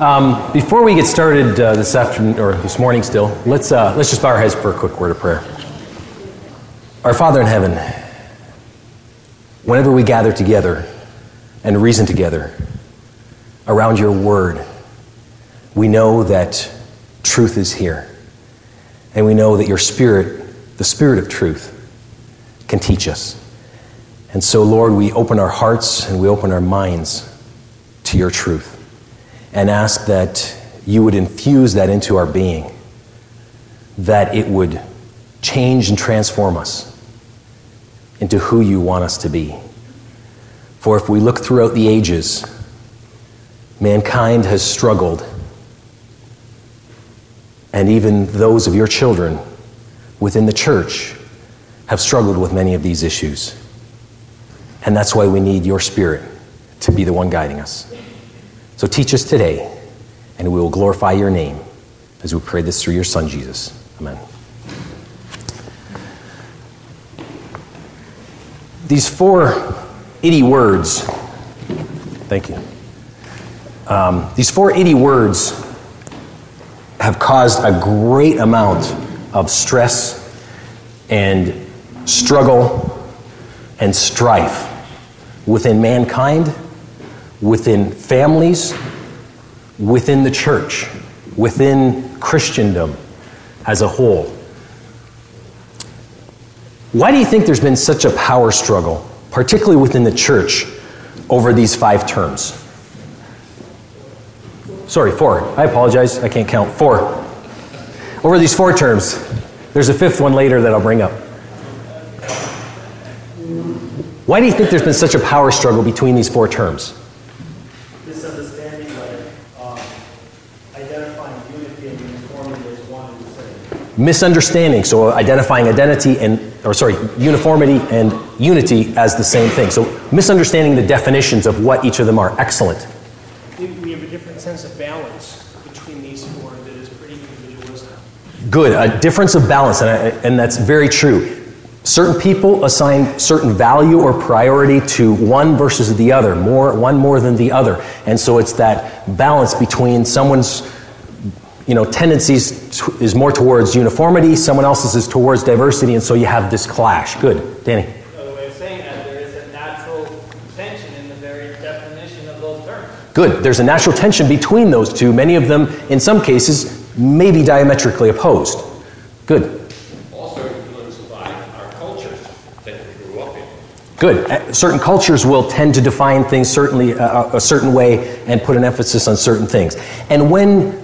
Um, before we get started uh, this afternoon or this morning, still, let's uh, let's just bow our heads for a quick word of prayer. Our Father in heaven, whenever we gather together and reason together around your word, we know that truth is here, and we know that your Spirit, the Spirit of truth, can teach us. And so, Lord, we open our hearts and we open our minds to your truth and ask that you would infuse that into our being, that it would change and transform us into who you want us to be. For if we look throughout the ages, mankind has struggled, and even those of your children within the church have struggled with many of these issues. And that's why we need your spirit to be the one guiding us. So teach us today, and we will glorify your name as we pray this through your Son, Jesus. Amen. These four ITY words, thank you. Um, these four ITY words have caused a great amount of stress and struggle and strife within mankind, within families, within the church, within Christendom as a whole. Why do you think there's been such a power struggle, particularly within the church, over these five terms? Sorry, four. I apologize. I can't count. Four. Over these four terms. There's a fifth one later that I'll bring up. Why do you think there's been such a power struggle between these four terms? Misunderstanding, like um, identifying unity and uniformity as one and the same. Misunderstanding, so identifying identity and, or sorry, uniformity and unity as the same thing. So misunderstanding the definitions of what each of them are. Excellent. We we have a different sense of balance between these four that is pretty individualistic. Good. A difference of balance, and, I, and that's very true. Certain people assign certain value or priority to one versus the other, more one more than the other, and so it's that balance between someone's, you know, tendencies t- is more towards uniformity, someone else's is towards diversity, and so you have this clash. Good, Danny. Another way of saying that, there is a natural tension in the very definition of those terms. Good. There's a natural tension between those two. Many of them, in some cases, may be diametrically opposed. Good. also influenced by our cultures that we grew up in. Good. Uh, Certain cultures will tend to define things certainly uh, a certain way and put an emphasis on certain things. And when,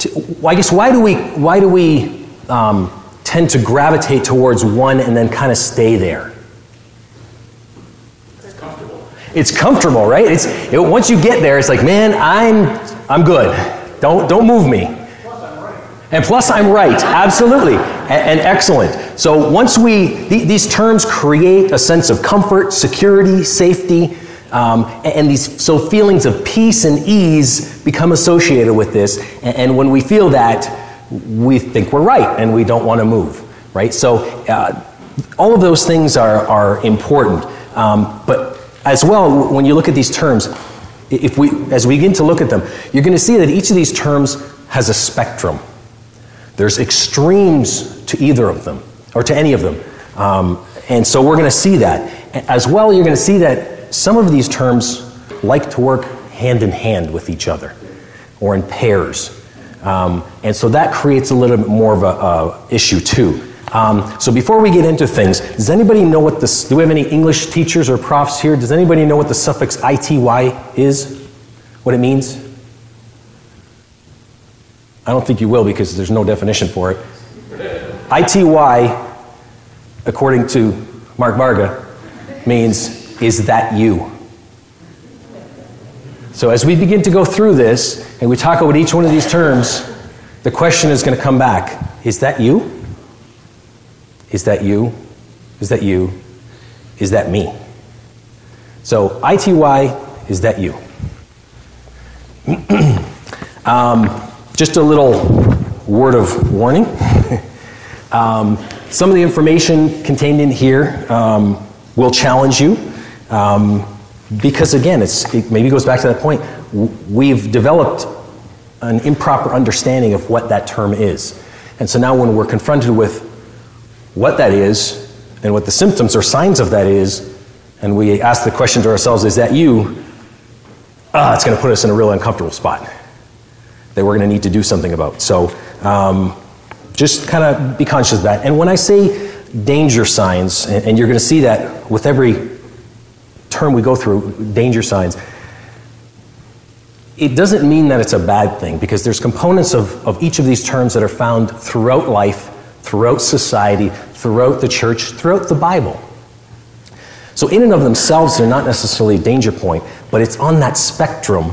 to, I guess, why do we why do we um, tend to gravitate towards one and then kind of stay there? It's comfortable. It's comfortable, right? It's it, once you get there, it's like, man, I'm I'm good. Don't don't move me. Plus I'm right. And plus, I'm right, absolutely, and, and excellent. So once we, th- these terms create a sense of comfort, security, safety, um, and, these, so feelings of peace and ease become associated with this. And, and when we feel that, we think we're right and we don't want to move, right? So uh, all of those things are, are important. Um, but as well, when you look at these terms, if we, as we begin to look at them, you're going to see that each of these terms has a spectrum. There's extremes to either of them, or to any of them. Um, and so we're going to see that. As well, you're going to see that some of these terms like to work hand in hand with each other or in pairs. Um, and so that creates a little bit more of a, a issue too. Um, so before we get into things, does anybody know what this? Do we have any English teachers or profs here? Does anybody know what the suffix ity is? What it means? I don't think you will because there's no definition for it. ITY, according to Mark Varga, means is that you? So as we begin to go through this and we talk about each one of these terms, the question is going to come back is that you? Is that you? Is that you? Is that me? So ITY, is that you? um, just a little word of warning. um, some of the information contained in here um, will challenge you um, because, again, it maybe goes back to that point. We've developed an improper understanding of what that term is. And so now when we're confronted with what that is and what the symptoms or signs of that is, and we ask the question to ourselves, is that you? Ah, it's going to put us in a real uncomfortable spot that we're going to need to do something about. So um, just kind of be conscious of that. And when I say danger signs, and, and you're going to see that with every term we go through, danger signs, it doesn't mean that it's a bad thing because there's components of, of each of these terms that are found throughout life, throughout society, throughout the church, throughout the Bible. So, in and of themselves, they're not necessarily a danger point, but it's on that spectrum,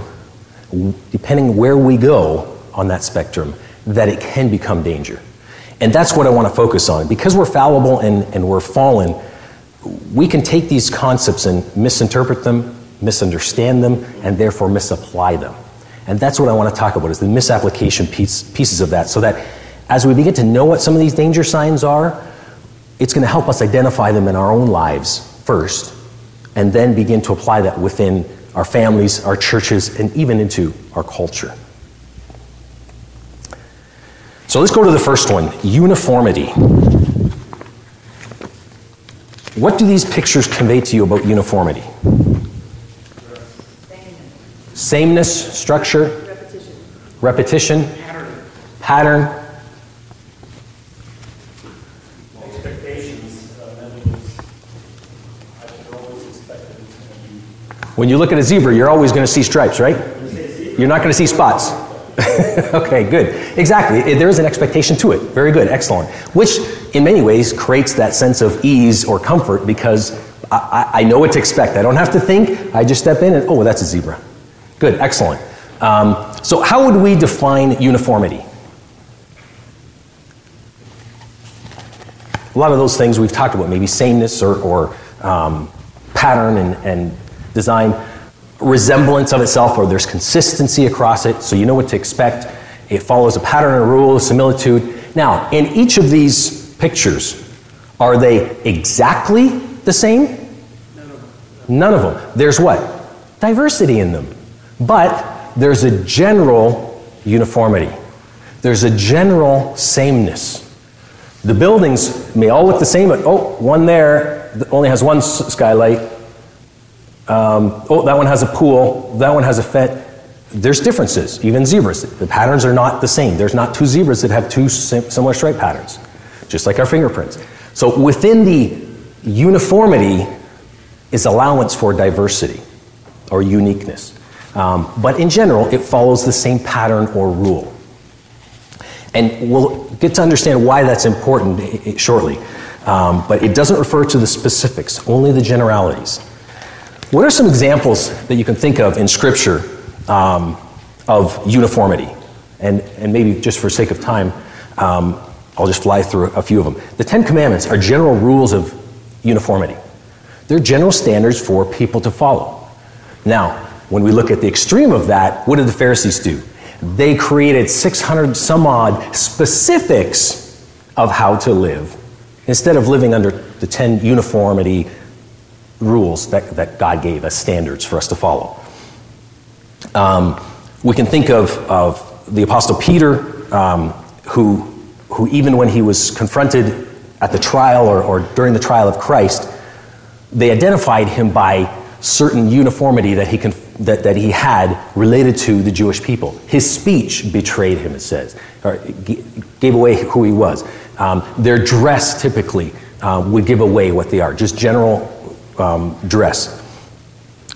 depending where we go on that spectrum, that it can become danger. And that's what I want to focus on. Because we're fallible and, and we're fallen, we can take these concepts and misinterpret them, misunderstand them, and therefore misapply them. And that's what I want to talk about is the misapplication piece, pieces of that so that as we begin to know what some of these danger signs are, it's going to help us identify them in our own lives first, and then begin to apply that within our families, our churches, and even into our culture. So let's go to the first one uniformity. What do these pictures convey to you about uniformity? Sameness, structure, repetition, repetition pattern. pattern. Expectations, that means I should always expect that it's going to be. When you look at a zebra, you're always going to see stripes, right? You're not going to see spots. okay, good. Exactly. There is an expectation to it. Very good. Excellent. Which, in many ways, creates that sense of ease or comfort because I, I know what to expect. I don't have to think. I just step in and, oh, that's a zebra. Good, excellent. Um, so, how would we define uniformity? A lot of those things we've talked about, maybe sameness or, or um, pattern and, and design, resemblance of itself, or there's consistency across it, so you know what to expect. It follows a pattern, a rule, a similitude. Now, in each of these pictures, are they exactly the same? None of them. None of them. There's what? Diversity in them. But there's a general uniformity, there's a general sameness. The buildings may all look the same, but oh, one there only has one skylight. Um, oh, that one has a pool. That one has a fence. There's differences, even zebras. The patterns are not the same. There's not two zebras that have two similar stripe patterns, just like our fingerprints. So within the uniformity is allowance for diversity or uniqueness. Um, but in general, it follows the same pattern or rule. And we'll get to understand why that's important shortly. Um, but it doesn't refer to the specifics, only the generalities. What are some examples that you can think of in Scripture um, of uniformity? And, and maybe just for sake of time, um, I'll just fly through a few of them. The Ten Commandments are general rules of uniformity, they're general standards for people to follow. Now, when we look at the extreme of that, what did the Pharisees do? They created 600 some odd specifics of how to live instead of living under the 10 uniformity rules that, that God gave as standards for us to follow. Um, we can think of, of the Apostle Peter, um, who, who, even when he was confronted at the trial or, or during the trial of Christ, they identified him by certain uniformity that he, that, that he had related to the Jewish people. His speech betrayed him, it says, or gave away who he was. Um, their dress typically uh, would give away what they are, just general um, dress.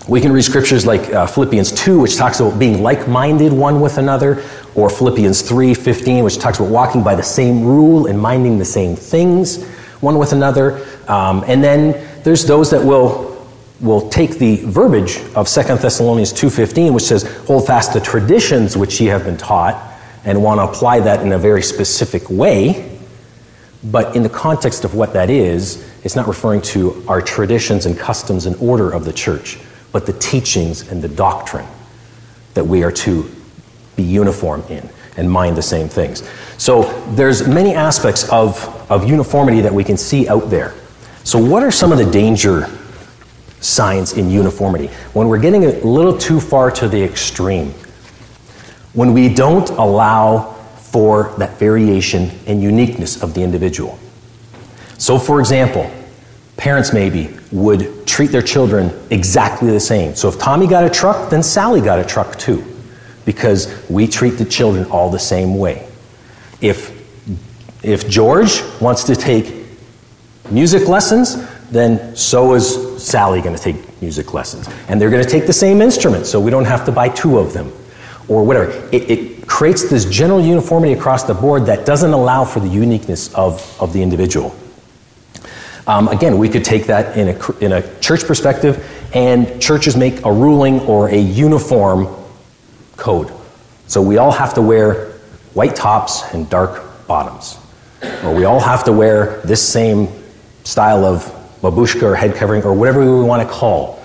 We can read scriptures like uh, Philippians 2, which talks about being like minded one with another, or Philippians 3 15, which talks about walking by the same rule and minding the same things one with another. Um, and then there's those that will will take the verbiage of 2 Thessalonians 2.15, which says, hold fast the traditions which ye have been taught, and want to apply that in a very specific way. But in the context of what that is, it's not referring to our traditions and customs and order of the church, but the teachings and the doctrine that we are to be uniform in and mind the same things. So there's many aspects of, of uniformity that we can see out there. So what are some of the danger signs in uniformity. When we're getting a little too far to the extreme, when we don't allow for that variation and uniqueness of the individual. So, for example, parents maybe would treat their children exactly the same. So, if Tommy got a truck, then Sally got a truck too, because we treat the children all the same way. If, if George wants to take music lessons, then so is Sally going to take music lessons. And they're going to take the same instrument, so we don't have to buy two of them or whatever. It, it, creates this general uniformity across the board that doesn't allow for the uniqueness of, of the individual. Um, again, we could take that in a, in a church perspective, and churches make a ruling or a uniform code. So we all have to wear white tops and dark bottoms. Or we all have to wear this same style of babushka or head covering or whatever we want to call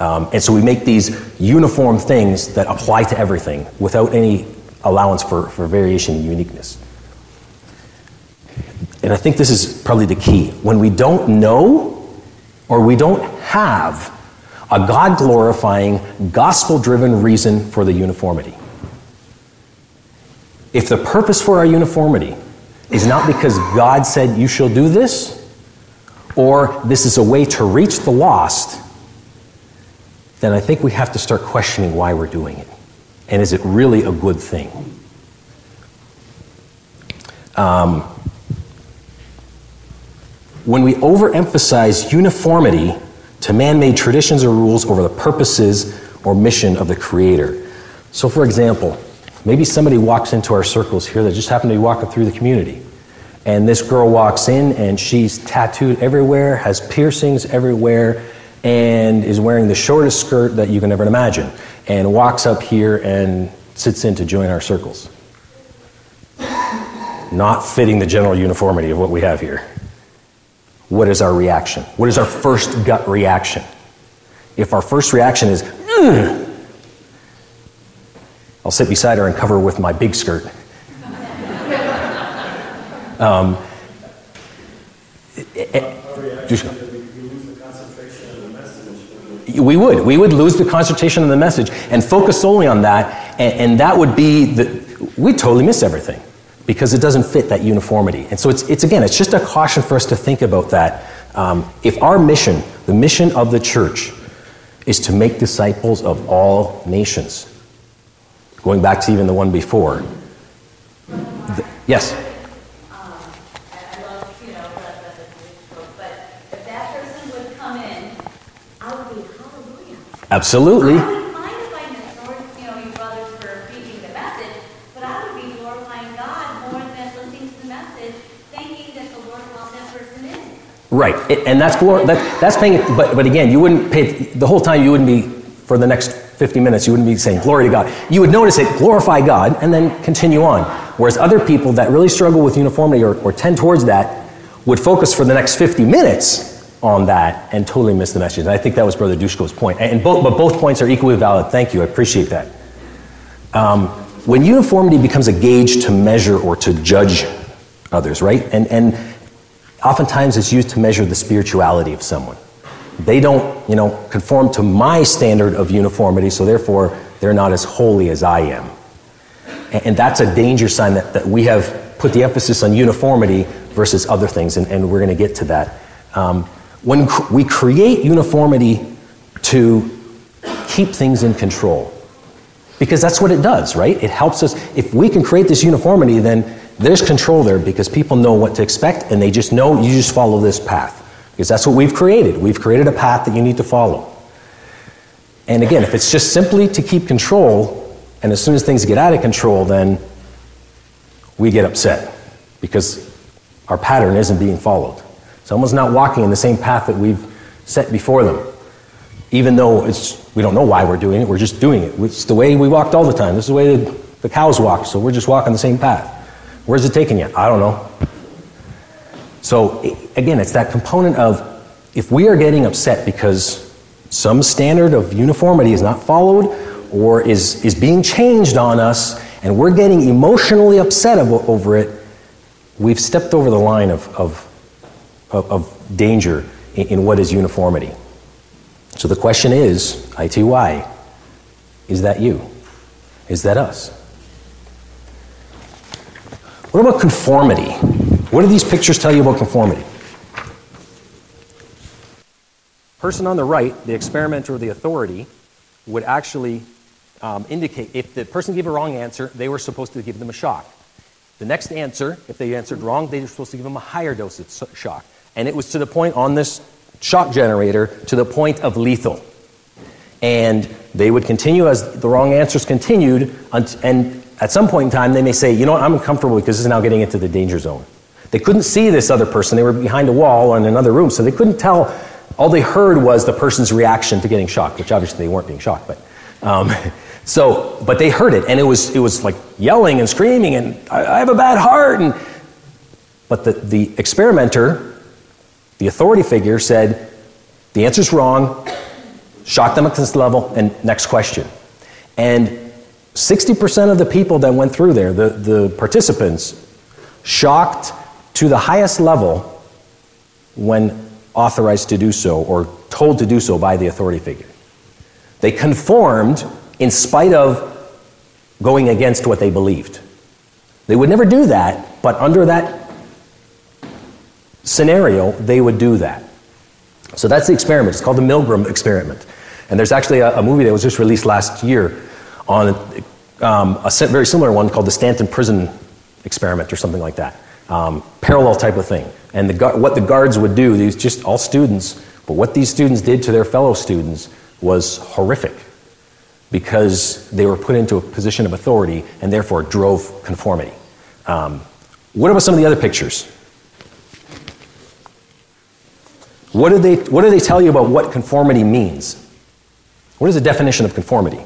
um, and so we make these uniform things that apply to everything without any allowance for, for variation and uniqueness. And I think this is probably the key. When we don't know or we don't have a God glorifying, gospel driven reason for the uniformity. If the purpose for our uniformity is not because God said you shall do this, or this is a way to reach the lost, then I think we have to start questioning why we're doing it. And is it really a good thing? Um, when we overemphasize uniformity to man made traditions or rules over the purposes or mission of the Creator. So, for example, maybe somebody walks into our circles here that just happened to be walking through the community. And this girl walks in and she's tattooed everywhere, has piercings everywhere, and is wearing the shortest skirt that you can ever imagine and walks up here and sits in to join our circles. Not fitting the general uniformity of what we have here. What is our reaction? What is our first gut reaction? If our first reaction is, Ugh, I'll sit beside her and cover her with my big skirt. um, it, it, we would. We would lose the concentration of the message and focus solely on that, and, and that would be the, we totally miss everything because it doesn't fit that uniformity. And so it's, it's again, it's just a caution for us to think about that. Um, if our mission, the mission of the church, is to make disciples of all nations, going back to even the one before. The, yes? Absolutely. I wouldn't mind if I ignored, you know, you brothers for preaching the message, but I would be glorifying God more than listening to the message, thinking that the Lord brought that person in. Right, and that's glor- that, that's paying. But but again, you wouldn't pay the whole time. You wouldn't be for the next 50 minutes. You wouldn't be saying glory to God. You would notice it, glorify God, and then continue on. Whereas other people that really struggle with uniformity or, or tend towards that would focus for the next 50 minutes on that and totally missed the message. And I think that was Brother Dushko's point. And both, but both points are equally valid. Thank you. I appreciate that. Um, when uniformity becomes a gauge to measure or to judge others, right? And, and oftentimes it's used to measure the spirituality of someone. They don't, you know, conform to my standard of uniformity, so therefore they're not as holy as I am. And, and that's a danger sign that, that we have put the emphasis on uniformity versus other things, and, and we're going to get to that. Um, when we create uniformity to keep things in control, because that's what it does, right? It helps us. If we can create this uniformity, then there's control there because people know what to expect and they just know you just follow this path. Because that's what we've created. We've created a path that you need to follow. And again, if it's just simply to keep control, and as soon as things get out of control, then we get upset because our pattern isn't being followed. Someone's not walking in the same path that we've set before them. Even though it's, we don't know why we're doing it, we're just doing it. It's the way we walked all the time. This is the way the, the cows walk, so we're just walking the same path. Where's it taking you? I don't know. So, again, it's that component of if we are getting upset because some standard of uniformity is not followed or is, is being changed on us and we're getting emotionally upset over it, we've stepped over the line of, of of, of danger in, in what is uniformity. So the question is, ITY, is that you? Is that us? What about conformity? What do these pictures tell you about conformity? Person on the right, the experimenter or the authority, would actually um, indicate if the person gave a wrong answer, they were supposed to give them a shock. The next answer, if they answered wrong, they were supposed to give them a higher dose of shock. And it was to the point on this shock generator to the point of lethal. And they would continue as the wrong answers continued, and at some point in time, they may say, you know what, I'm uncomfortable because this is now getting into the danger zone. They couldn't see this other person. They were behind a wall or in another room, so they couldn't tell. All they heard was the person's reaction to getting shocked, which obviously they weren't being shocked, but. Um, so, but they heard it, and it was, it was like yelling and screaming, and I, I have a bad heart. And, but the, the experimenter, the authority figure, said, the answer's wrong, shock them at this level, and next question. And 60% of the people that went through there, the, the participants, shocked to the highest level when authorized to do so or told to do so by the authority figure. They conformed in spite of going against what they believed. They would never do that, but under that scenario, they would do that. So that's the experiment. It's called the Milgram experiment. And there's actually a, a movie that was just released last year on um, a very similar one called the Stanton Prison Experiment or something like that. Um, parallel type of thing. And the, what the guards would do, these just all students, but what these students did to their fellow students was horrific because they were put into a position of authority and therefore drove conformity. Um, what about some of the other pictures? What do, they, what do they tell you about what conformity means? What is the definition of conformity?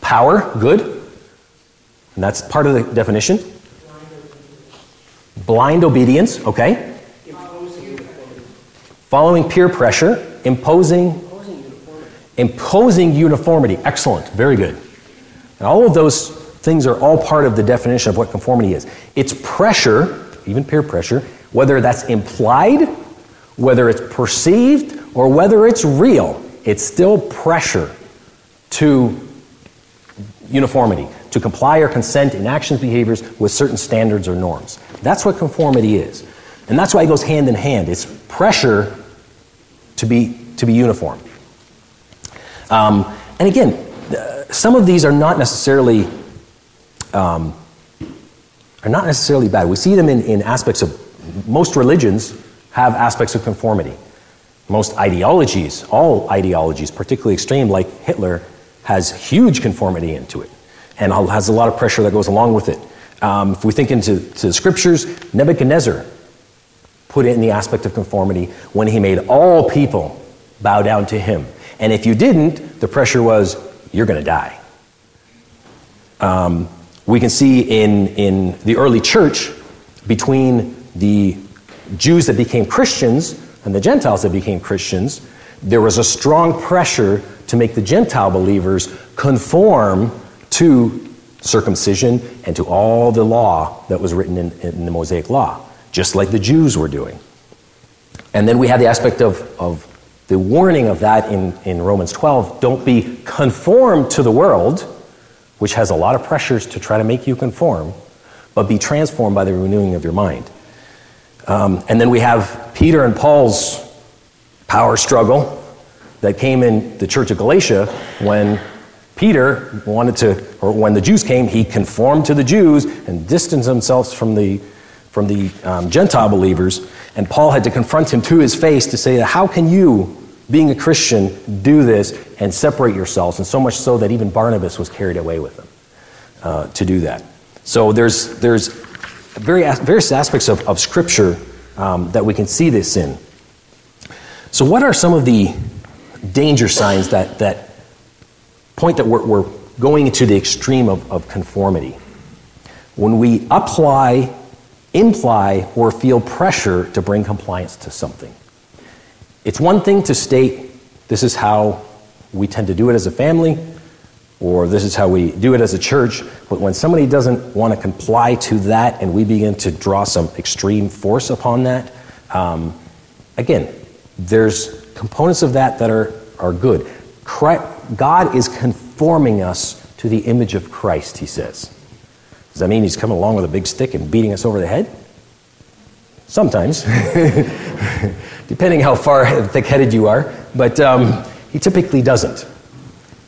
Power, good. And that's part of the definition. Blind obedience, okay. Following peer pressure, imposing imposing uniformity. Excellent, very good. And all of those things are all part of the definition of what conformity is. It's pressure, even peer pressure, whether that's implied, whether it's perceived, or whether it's real. It's still pressure to uniformity, to comply or consent in actions, behaviors with certain standards or norms. That's what conformity is. And that's why it goes hand in hand. It's pressure to be, to be uniform. Um, and again, uh, some of these are not necessarily um, are not necessarily bad. We see them in, in aspects of most religions have aspects of conformity. Most ideologies, all ideologies, particularly extreme like Hitler, has huge conformity into it and has a lot of pressure that goes along with it. Um, if we think into to the scriptures, Nebuchadnezzar put in the aspect of conformity when he made all people bow down to him. And if you didn't, the pressure was, you're going to die. Um, we can see in, in the early church between the Jews that became Christians and the Gentiles that became Christians, there was a strong pressure to make the Gentile believers conform to circumcision and to all the law that was written in, in the Mosaic Law, just like the Jews were doing. And then we have the aspect of, of the warning of that in, in Romans 12 don't be conformed to the world, which has a lot of pressures to try to make you conform, but be transformed by the renewing of your mind. Um, and then we have Peter and Paul's power struggle that came in the church of Galatia when Peter wanted to, or when the Jews came, he conformed to the Jews and distanced himself from the, from the um, Gentile believers. And Paul had to confront him to his face to say, How can you, being a Christian, do this and separate yourselves? And so much so that even Barnabas was carried away with them uh, to do that. So there's, there's various aspects of, of Scripture um, that we can see this in. So, what are some of the danger signs that, that point that we're, we're going to the extreme of, of conformity? When we apply, imply, or feel pressure to bring compliance to something. It's one thing to state this is how we tend to do it as a family, or this is how we do it as a church, but when somebody doesn't want to comply to that and we begin to draw some extreme force upon that, um, again, there's components of that that are, are good. God is conforming us to the image of Christ, he says. Does that mean he's coming along with a big stick and beating us over the head? Sometimes, depending how far thick headed you are, but um, he typically doesn't.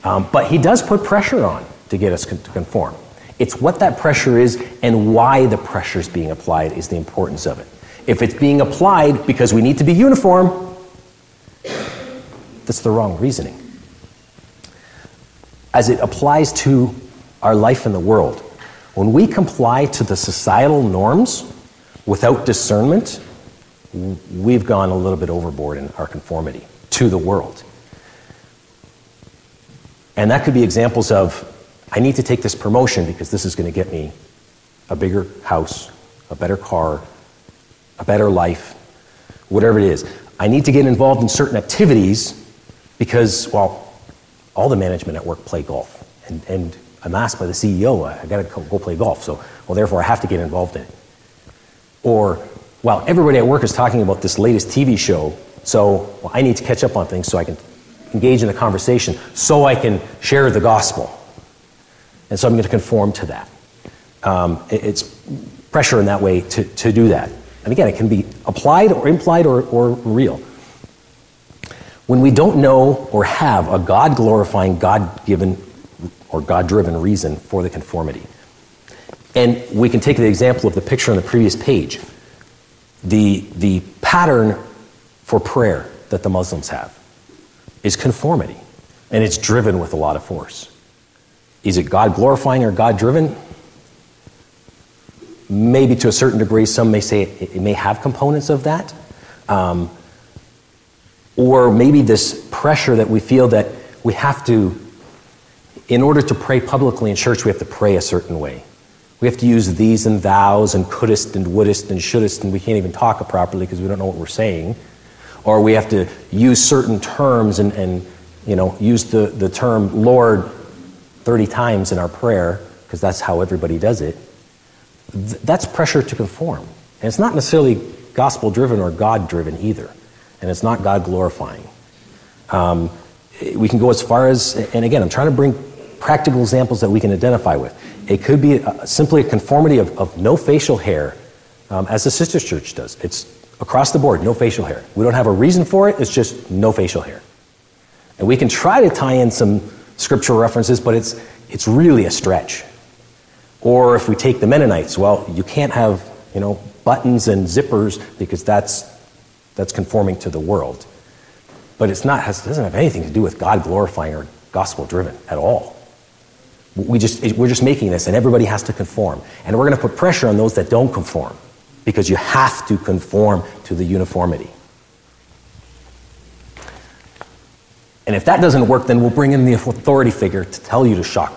Um, but he does put pressure on to get us con- to conform. It's what that pressure is and why the pressure is being applied is the importance of it. If it's being applied because we need to be uniform, that's the wrong reasoning. As it applies to our life in the world, when we comply to the societal norms without discernment, we've gone a little bit overboard in our conformity to the world. And that could be examples of I need to take this promotion because this is going to get me a bigger house, a better car, a better life, whatever it is. I need to get involved in certain activities because, well, all the management at work play golf. And, and I'm asked by the CEO, I got to go play golf. So, well, therefore, I have to get involved in it. Or, well, everybody at work is talking about this latest TV show. So, well, I need to catch up on things so I can engage in the conversation, so I can share the gospel. And so I'm going to conform to that. Um, it, it's pressure in that way to, to do that. And again, it can be applied or implied or, or real. When we don't know or have a God glorifying, God given, or God driven reason for the conformity. And we can take the example of the picture on the previous page. The, the pattern for prayer that the Muslims have is conformity, and it's driven with a lot of force. Is it God glorifying or God driven? Maybe to a certain degree, some may say it, it may have components of that. Um, or maybe this pressure that we feel that we have to, in order to pray publicly in church, we have to pray a certain way. We have to use these and thous and couldest and wouldest and shouldest, and we can't even talk properly because we don't know what we're saying. Or we have to use certain terms and, and you know, use the, the term Lord 30 times in our prayer because that's how everybody does it. Th- that's pressure to conform. And it's not necessarily gospel driven or God driven either and it's not God glorifying. Um, we can go as far as, and again, I'm trying to bring practical examples that we can identify with. It could be a, simply a conformity of, of no facial hair, um, as the Sisters Church does. It's across the board, no facial hair. We don't have a reason for it, it's just no facial hair. And we can try to tie in some scriptural references, but it's, it's really a stretch. Or if we take the Mennonites, well, you can't have, you know, buttons and zippers because that's that's conforming to the world. But it's not, has, doesn't have anything to do with God glorifying or gospel driven at all. We just, we're just making this, and everybody has to conform. And we're going to put pressure on those that don't conform because you have to conform to the uniformity. And if that doesn't work, then we'll bring in the authority figure to tell you to shock,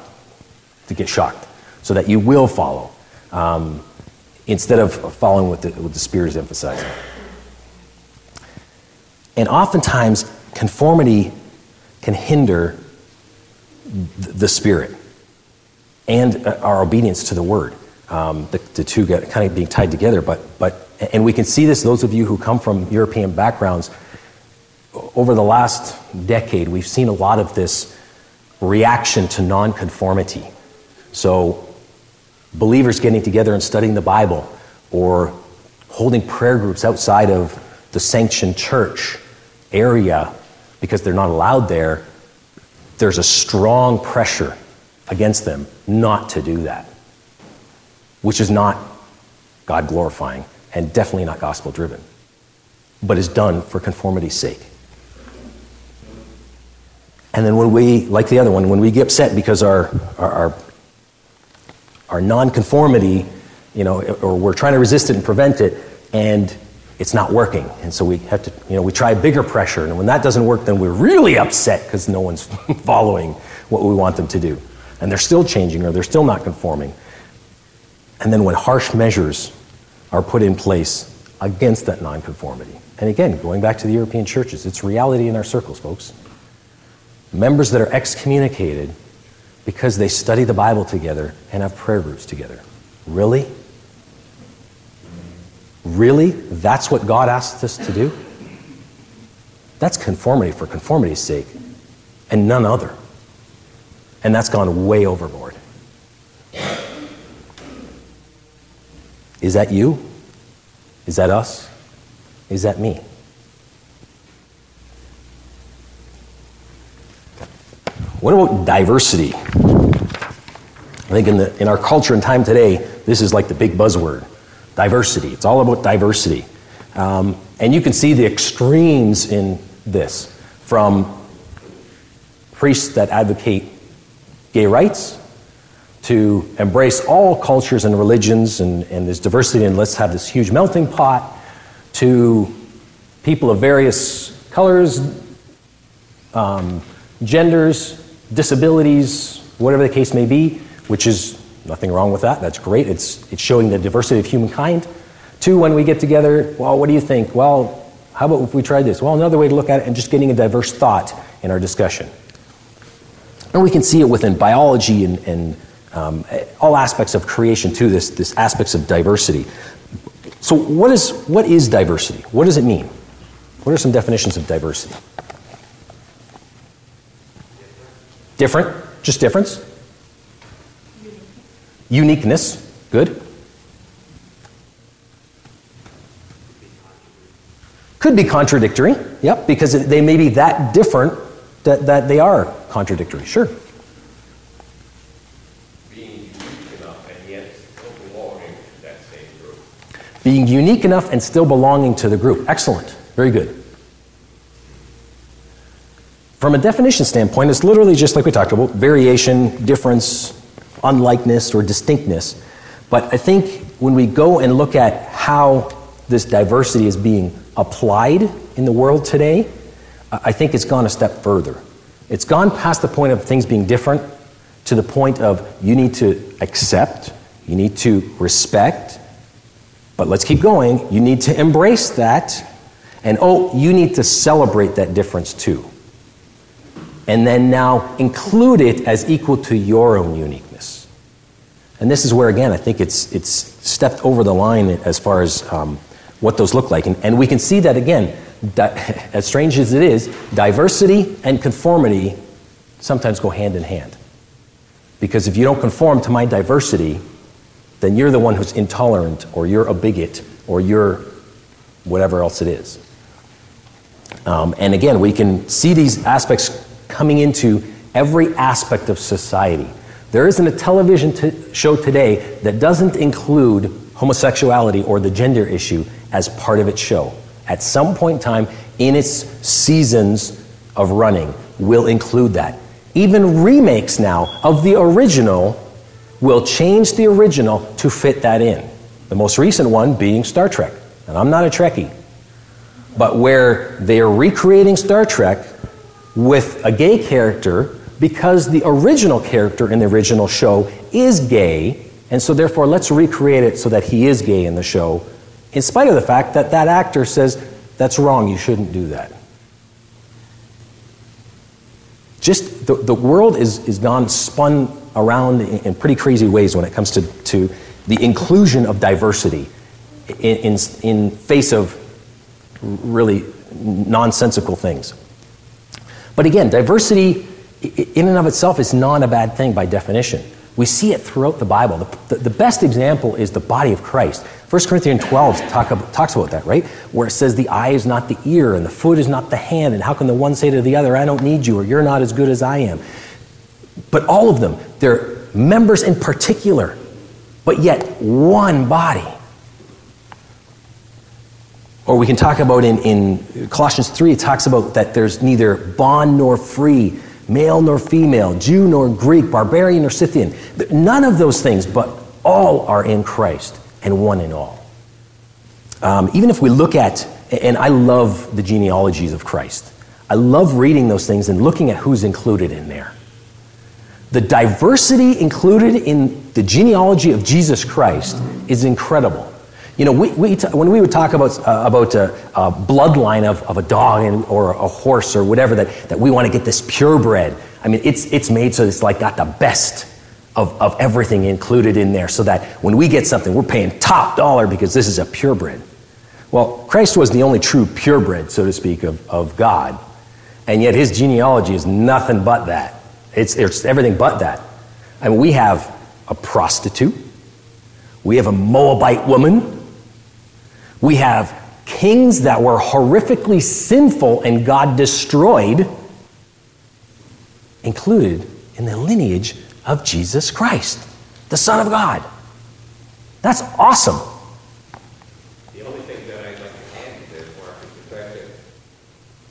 to get shocked, so that you will follow, um, instead of following what the, what the Spirit is emphasizing. And oftentimes, conformity can hinder the Spirit and uh, our obedience to the Word. Um, the, the, two get kind of being tied together, but, but, and we can see this, those of you who come from European backgrounds, over the last decade, we've seen a lot of this reaction to nonconformity. So, believers getting together and studying the Bible, or holding prayer groups outside of the sanctioned church, area, because they're not allowed there, there's a strong pressure against them not to do that, which is not God glorifying and definitely not gospel driven, but is done for conformity's sake. And then when we, like the other one, when we get upset because our, our, our, our nonconformity, you know, or we're trying to resist it and prevent it, and it's not working. And so we have to, you know, we try bigger pressure. And when that doesn't work, then we're really upset because no one's following what we want them to do. And they're still changing or they're still not conforming. And then when harsh measures are put in place against that nonconformity. And again, going back to the European churches, it's reality in our circles, folks. Members that are excommunicated because they study the Bible together and have prayer groups together. Really? Really? That's what God asked us to do? That's conformity for conformity's sake, and none other. And that's gone way overboard. Is that you? Is that us? Is that me? What about diversity? I think in, the, in our culture and time today, this is like the big buzzword diversity. It's all about diversity. Um, and you can see the extremes in this from priests that advocate gay rights to embrace all cultures and religions and, and there's diversity and let's have this huge melting pot to people of various colors, um, genders, disabilities, whatever the case may be, which is nothing wrong with that. That's great. It's, it's showing the diversity of humankind. Two, when we get together, well, what do you think? Well, how about if we tried this? Well, another way to look at it and just getting a diverse thought in our discussion. And we can see it within biology and, and um, all aspects of creation too, this, this aspects of diversity. So what is, what is diversity? What does it mean? What are some definitions of diversity? Different, just difference. Uniqueness, good. Could be contradictory, yep, because they may be that different that, that they are contradictory, sure. Being unique enough and yet still belonging to that same group. Being unique enough and still belonging to the group. Excellent, very good. From a definition standpoint, it's literally just like we talked about variation, difference, unlikeness, or distinctness. But I think when we go and look at how this diversity is being applied in the world today, I think it's gone a step further. It's gone past the point of things being different to the point of you need to accept, you need to respect, but let's keep going. You need to embrace that, and oh, you need to celebrate that difference too and then now include it as equal to your own uniqueness. And this is where, again, I think it's, it's stepped over the line as far as um, what those look like. And, and we can see that, again, di- as strange as it is, diversity and conformity sometimes go hand in hand. Because if you don't conform to my diversity, then you're the one who's intolerant, or you're a bigot, or you're whatever else it is. Um, and again, we can see these aspects coming into every aspect of society. There isn't a television t- show today that doesn't include homosexuality or the gender issue as part of its show. At some point in time, in its seasons of running, will include that. Even remakes now of the original will change the original to fit that in. The most recent one being Star Trek. And I'm not a Trekkie. But where they are recreating Star Trek with a gay character because the original character in the original show is gay, and so therefore let's recreate it so that he is gay in the show, in spite of the fact that that actor says, that's wrong, you shouldn't do that. Just the, the world is, is gone spun around in, in pretty crazy ways when it comes to, to the inclusion of diversity in, in, in face of really nonsensical things. But again, diversity in and of itself is not a bad thing by definition. We see it throughout the Bible. The, the, the best example is the body of Christ. 1 Corinthians 12 talk talks about that, right? Where it says the eye is not the ear and the foot is not the hand, and how can the one say to the other, I don't need you, or you're not as good as I am? But all of them, they're members in particular, but yet one body. Or we can talk about in, in Colossians 3, it talks about that there's neither bond nor free, male nor female, Jew nor Greek, barbarian nor Scythian. None of those things, but all are in Christ and one in all. Um, even if we look at, and I love the genealogies of Christ, I love reading those things and looking at who's included in there. The diversity included in the genealogy of Jesus Christ is incredible. You know, we, we t- when we would talk about, uh, about a, a, bloodline of, of a dog and, or a horse or whatever, that, that we want to get this purebred, I mean, it's, it's made so it's like got the best of, of everything included in there so that when we get something, we're paying top dollar because this is a purebred. Well, Christ was the only true purebred, so to speak, of, of God. And yet his genealogy is nothing but that. It's, it's everything but that. I mean, we have a prostitute, we have a Moabite woman, we have kings that were horrifically sinful and God destroyed, included in the lineage of Jesus Christ, the Son of God. That's awesome. The only thing that I'd like to add to this, Mark, is the fact that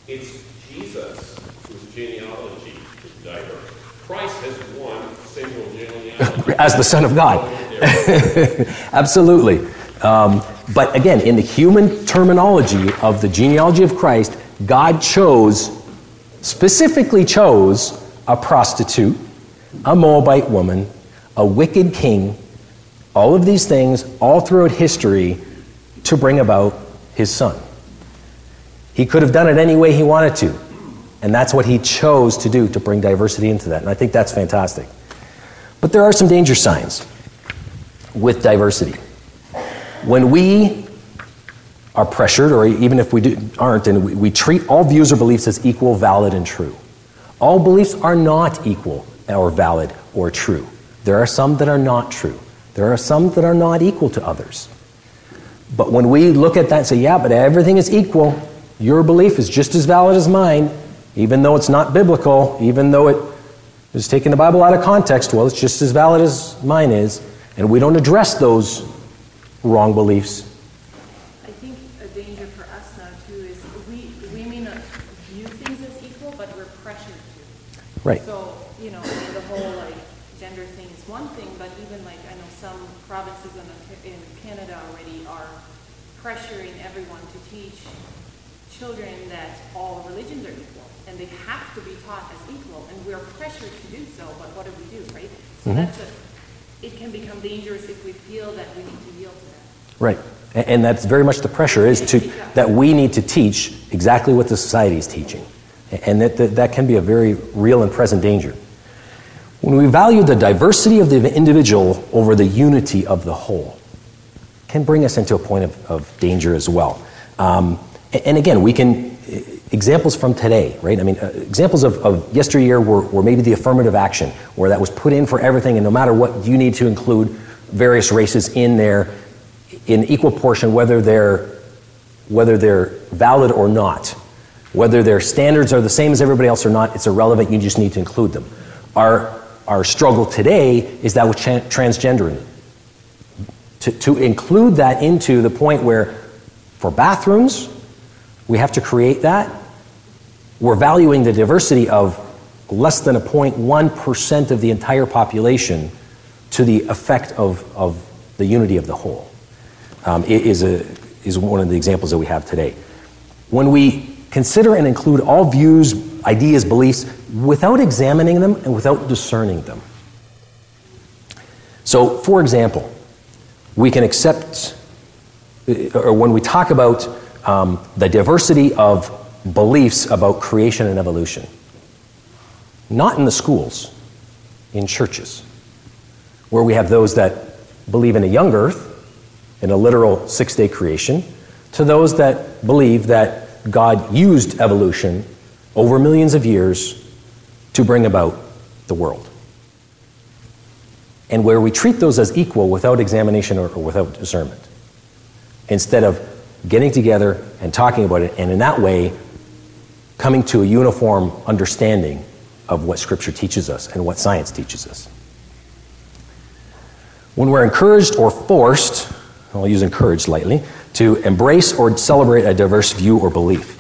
it's Jesus whose genealogy is diverse. Christ has one single genealogy. As the Son of God. Absolutely. Um, but again, in the human terminology of the genealogy of Christ, God chose, specifically chose, a prostitute, a Moabite woman, a wicked king, all of these things, all throughout history, to bring about his son. He could have done it any way he wanted to, and that's what he chose to do to bring diversity into that. And I think that's fantastic. But there are some danger signs with diversity. When we are pressured, or even if we do, aren't, and we, we treat all views or beliefs as equal, valid, and true, all beliefs are not equal or valid or true. There are some that are not true. There are some that are not equal to others. But when we look at that and say, yeah, but everything is equal, your belief is just as valid as mine, even though it's not biblical, even though it is taking the Bible out of context, well, it's just as valid as mine is, and we don't address those wrong beliefs. I think a danger for us now too is we, we may not view things as equal, but we're pressured to. Right. So, you know, the whole like gender thing is one thing, but even like I know some provinces in, in Canada already are pressuring everyone to teach children that all religions are equal and they have to be taught as equal, and we're pressured to do so. But what do we do, right? So mm-hmm. that's a it can become dangerous if we feel that we need to yield to that. Right. And that's very much the pressure is to that we need to teach exactly what the society is teaching. And that, that, that can be a very real and present danger. When we value the diversity of the individual over the unity of the whole, can bring us into a point of, of danger as well. Um, and again, we can, examples from today, right? I mean, uh, examples of, of yesteryear were, were maybe the affirmative action, where that was put in for everything, and no matter what, you need to include various races in there in equal portion, whether they're, whether they're valid or not. Whether their standards are the same as everybody else or not, it's irrelevant, you just need to include them. Our, our struggle today is that with transgendering to, to include that into the point where for bathrooms, we have to create that. We're valuing the diversity of less than a 0.1% of the entire population to the effect of, of the unity of the whole. Um, it is, a, is one of the examples that we have today. When we consider and include all views, ideas, beliefs without examining them and without discerning them. So, for example, we can accept, or when we talk about um, the diversity of beliefs about creation and evolution, not in the schools, in churches, where we have those that believe in a young earth, in a literal six day creation, to those that believe that God used evolution over millions of years to bring about the world and where we treat those as equal without examination or, or without discernment, instead of getting together and talking about it, and in that way, coming to a uniform understanding of what Scripture teaches us and what science teaches us. When we're encouraged or forced, I'll use encouraged lightly, to embrace or celebrate a diverse view or belief.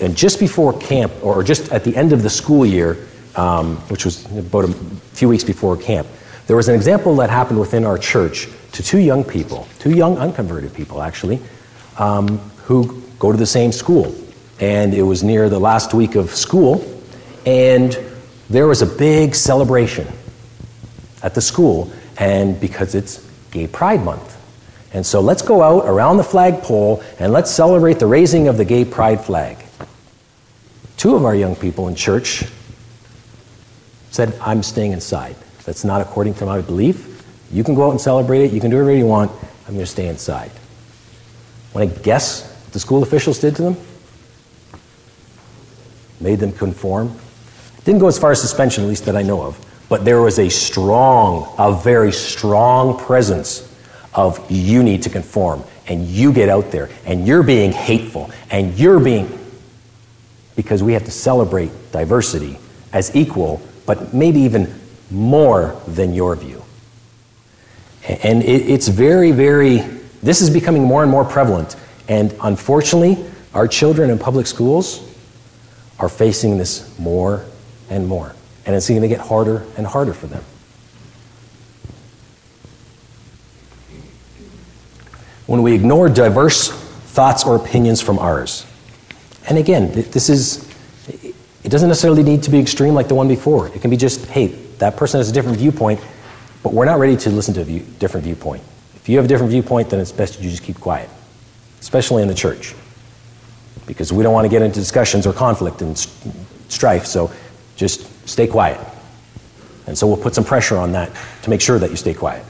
And just before camp, or just at the end of the school year, um, which was about a few weeks before camp, there was an example that happened within our church to two young people, two young unconverted people actually, um, who go to the same school. And it was near the last week of school, and there was a big celebration at the school, and because it's Gay Pride Month. And so let's go out around the flagpole and let's celebrate the raising of the Gay Pride flag. Two of our young people in church said, I'm staying inside. That's not according to my belief. You can go out and celebrate it, you can do whatever you want. I'm going to stay inside. Want to guess what the school officials did to them? Made them conform Didn't go as far as suspension, at least that I know of. But there was a strong, a very strong presence of you need to conform and you get out there and you're being hateful and you're being. Because we have to celebrate diversity as equal, but maybe even more than your view. And it's very, very, this is becoming more and more prevalent. And unfortunately, our children in public schools are facing this more and more. And it's going to get harder and harder for them. When we ignore diverse thoughts or opinions from ours, and again, this is, it doesn't necessarily need to be extreme like the one before. It can be just, hey, that person has a different viewpoint, but we're not ready to listen to a view, different viewpoint. If you have a different viewpoint, then it's best you just keep quiet, especially in the church, because we don't want to get into discussions or conflict and strife. So just stay quiet. And so we'll put some pressure on that to make sure that you stay quiet.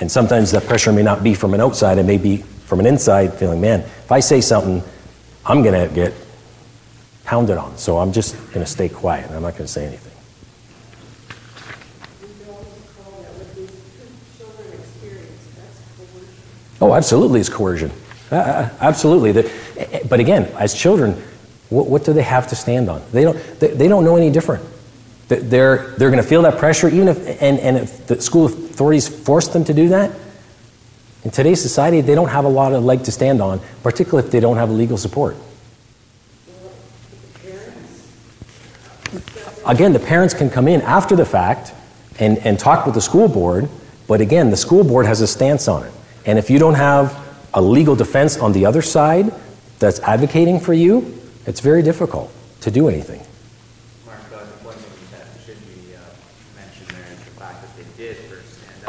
And sometimes that pressure may not be from an outside, it may be from an inside, feeling, man, if I say something, I'm going to get pounded on. So I'm just going to stay quiet and I'm not going to say anything. Oh, absolutely, it's coercion. Uh, absolutely. But again, as children, what, what, do they have to stand on? They don't, they, they don't know any different. They're, they're going to feel that pressure, even if, and, and if the school authorities force them to do that. In today's society, they don't have a lot of leg to stand on, particularly if they don't have legal support. Again, the parents can come in after the fact and, and talk with the school board, but again, the school board has a stance on it. And if you don't have a legal defense on the other side that's advocating for you, it's very difficult to do anything.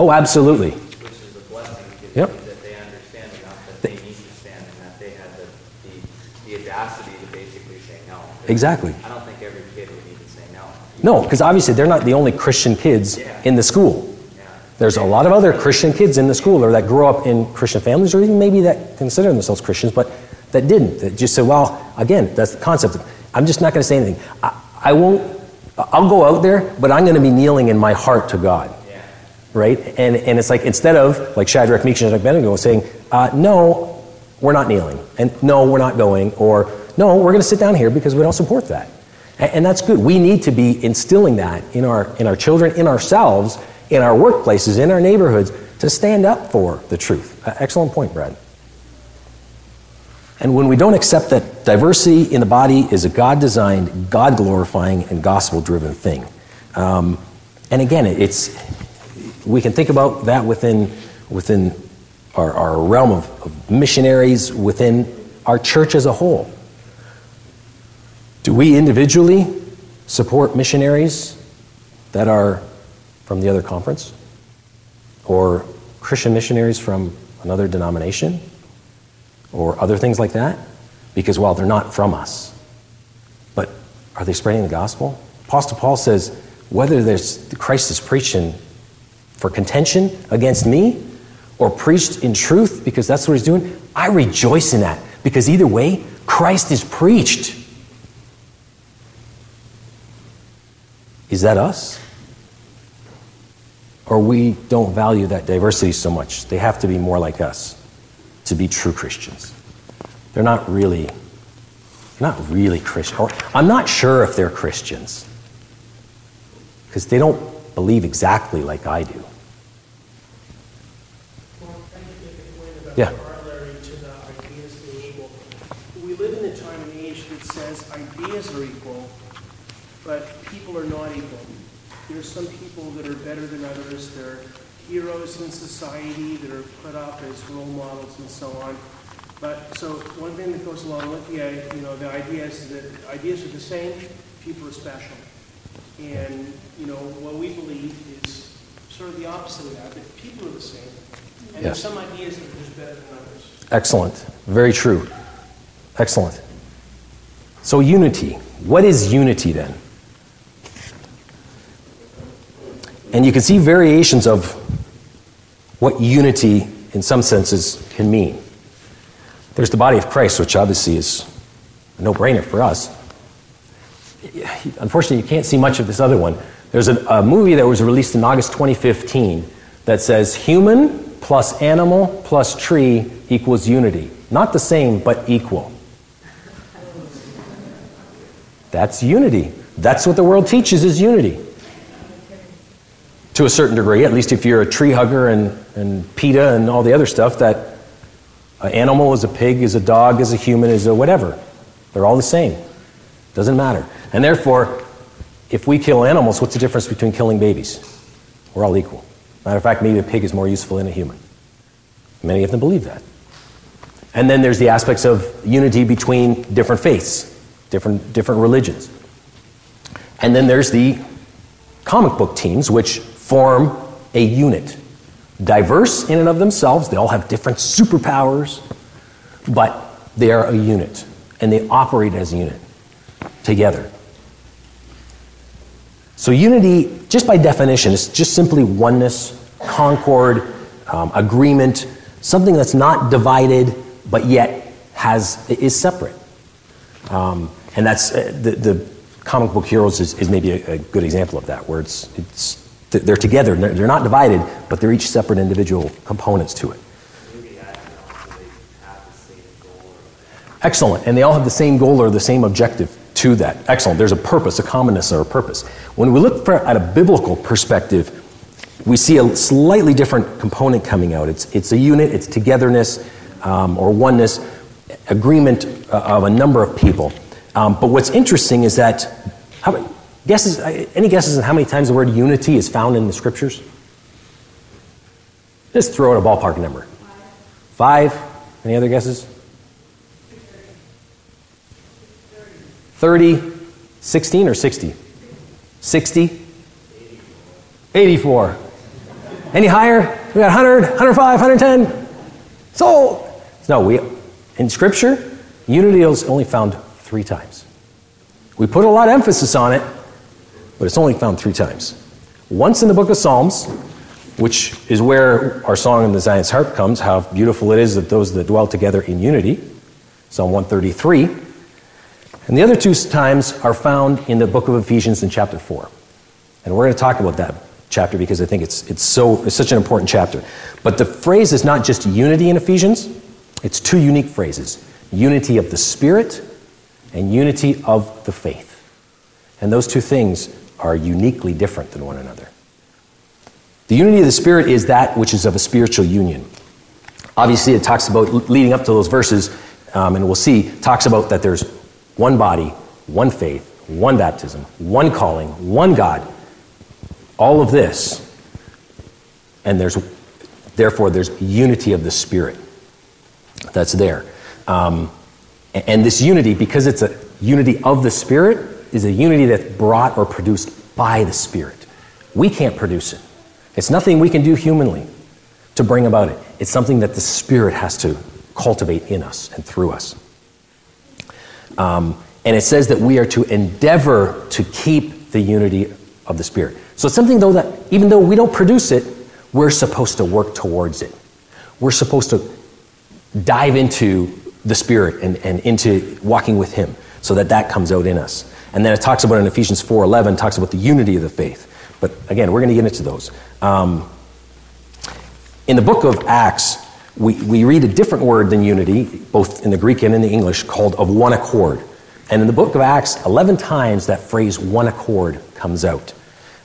Oh, absolutely. Which is a blessing, yep. that they understand enough that they need to stand and that they had the, the, the audacity to basically say no. Exactly. I don't think every kid would even say no. No, because obviously they're not the only Christian kids yeah. in the school. Yeah. There's a lot of other Christian kids in the school or that grew up in Christian families or even maybe that consider themselves Christians, but that didn't. That just said, well, again, that's the concept. I'm just not going to say anything. I, I won't, I'll go out there, but I'm going to be kneeling in my heart to God right? And, and it's like instead of like Shadrach, Meshach, and Abednego saying, uh, "No, we're not kneeling," and "No, we're not going," or "No, we're going to sit down here because we don't support that," and, and, that's good. We need to be instilling that in our in our children, in ourselves, in our workplaces, in our neighborhoods to stand up for the truth. Uh, excellent point, Brad. And when we don't accept that diversity in the body is a God designed, God glorifying, and gospel driven thing. Um, and again, it's, we can think about that within, within our, our realm of, of missionaries, within our church as a whole. Do we individually support missionaries that are from the other conference? Or Christian missionaries from another denomination? Or other things like that? Because, well, they're not from us. But are they spreading the gospel? Apostle Paul says, whether there's Christ is preaching for contention against me or preached in truth because that's what he's doing, I rejoice in that because either way, Christ is preached. Is that us? Or we don't value that diversity so much. They have to be more like us to be true Christians. They're not really, not really Christian. Or I'm not sure if they're Christians because they don't believe exactly like I do. Yeah. corollary to the ideas being equal. We live in a time and age that says ideas are equal, but people are not equal. There are some people that are better than others. There are heroes in society that are put up as role models and so on. But so one thing that goes along with the you know the idea is that ideas are the same, people are special. And you know what we believe is sort of the opposite of that. That people are the same, and yes. there's some ideas that are just better than others. Excellent. Very true. Excellent. So, unity. What is unity then? And you can see variations of what unity, in some senses, can mean. There's the body of Christ, which obviously is a no brainer for us. unfortunately, you can't see much of this other one. There's a, a movie that was released in August 2015 that says human plus animal plus tree equals unity. Not the same, but equal. That's unity. That's what the world teaches is unity. To a certain degree, at least if you're a tree hugger and, and PETA and all the other stuff, that an animal is a pig, is a dog, is a human, is a whatever. They're all the same. Doesn't matter. And therefore, if we kill animals, what's the difference between killing babies? We're all equal. Matter of fact, maybe a pig is more useful than a human. Many of them believe that. And then there's the aspects of unity between different faiths, different, different religions. And then there's the comic book teams, which form a unit. Diverse in and of themselves, they all have different superpowers, but they are a unit, and they operate as a unit together. So, unity, just by definition, is just simply oneness, concord, um, agreement, something that's not divided but yet has, is separate. Um, and that's uh, the, the, comic book heroes is, is maybe a, a, good example of that, where it's, it's they're together, they're, they're not divided, but they're each separate individual components to it. Excellent, and they all have the same goal or the same objective to that. Excellent, there's a purpose, a commonness or a purpose. When we look for, at a biblical perspective, we see a slightly different component coming out. It's, it's a unit, it's togetherness um, or oneness, agreement uh, of a number of people. Um, but what's interesting is that, how, guesses, any guesses on how many times the word unity is found in the scriptures? Just throw out a ballpark number. Five? Any other guesses? 30, 16 or 60? 60? 84. Any higher? We got 100, 105, 110. So, no, we, in Scripture, unity is only found three times. We put a lot of emphasis on it, but it's only found three times. Once in the book of Psalms, which is where our song in the Zion's harp comes, how beautiful it is that those that dwell together in unity, Psalm 133. And the other two times are found in the book of Ephesians in chapter 4. And we're going to talk about that chapter because I think it's, it's, so, it's such an important chapter. But the phrase is not just unity in Ephesians, it's two unique phrases unity of the Spirit and unity of the faith. And those two things are uniquely different than one another. The unity of the Spirit is that which is of a spiritual union. Obviously, it talks about, leading up to those verses, um, and we'll see, talks about that there's one body, one faith, one baptism, one calling, one God, all of this, and there's therefore there's unity of the Spirit that's there. Um, and this unity, because it's a unity of the Spirit, is a unity that's brought or produced by the Spirit. We can't produce it. It's nothing we can do humanly to bring about it. It's something that the Spirit has to cultivate in us and through us. Um, and it says that we are to endeavor to keep the unity of the Spirit. So it's something, though, that even though we don't produce it, we're supposed to work towards it. We're supposed to dive into the Spirit and, and into walking with Him so that that comes out in us. And then it talks about in Ephesians 4.11, talks about the unity of the faith. But again, we're going to get into those. Um, in the book of Acts, we, we read a different word than unity, both in the Greek and in the English, called of one accord. And in the book of Acts, 11 times that phrase one accord comes out.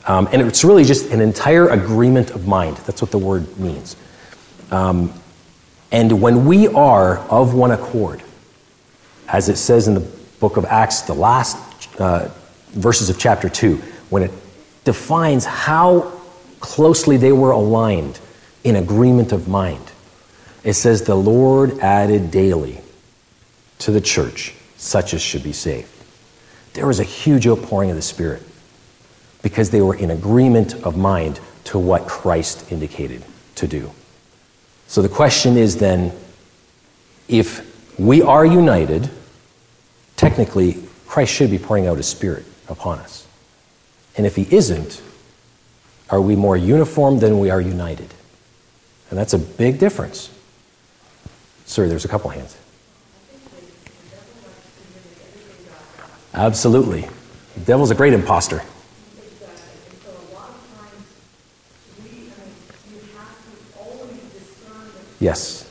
Um, and it's really just an entire agreement of mind. That's what the word means. Um, and when we are of one accord, as it says in the book of Acts, the last uh, verses of chapter 2, when it defines how closely they were aligned in agreement of mind, it says, The Lord added daily to the church such as should be saved. There was a huge outpouring of the Spirit because they were in agreement of mind to what Christ indicated to do. So the question is then if we are united, technically, Christ should be pouring out his Spirit upon us. And if he isn't, are we more uniform than we are united? And that's a big difference. Sir, there's a couple hands. Absolutely. The devil's a great imposter. Exactly, and so a lot of times, we, I mean, you have to always discern the Yes.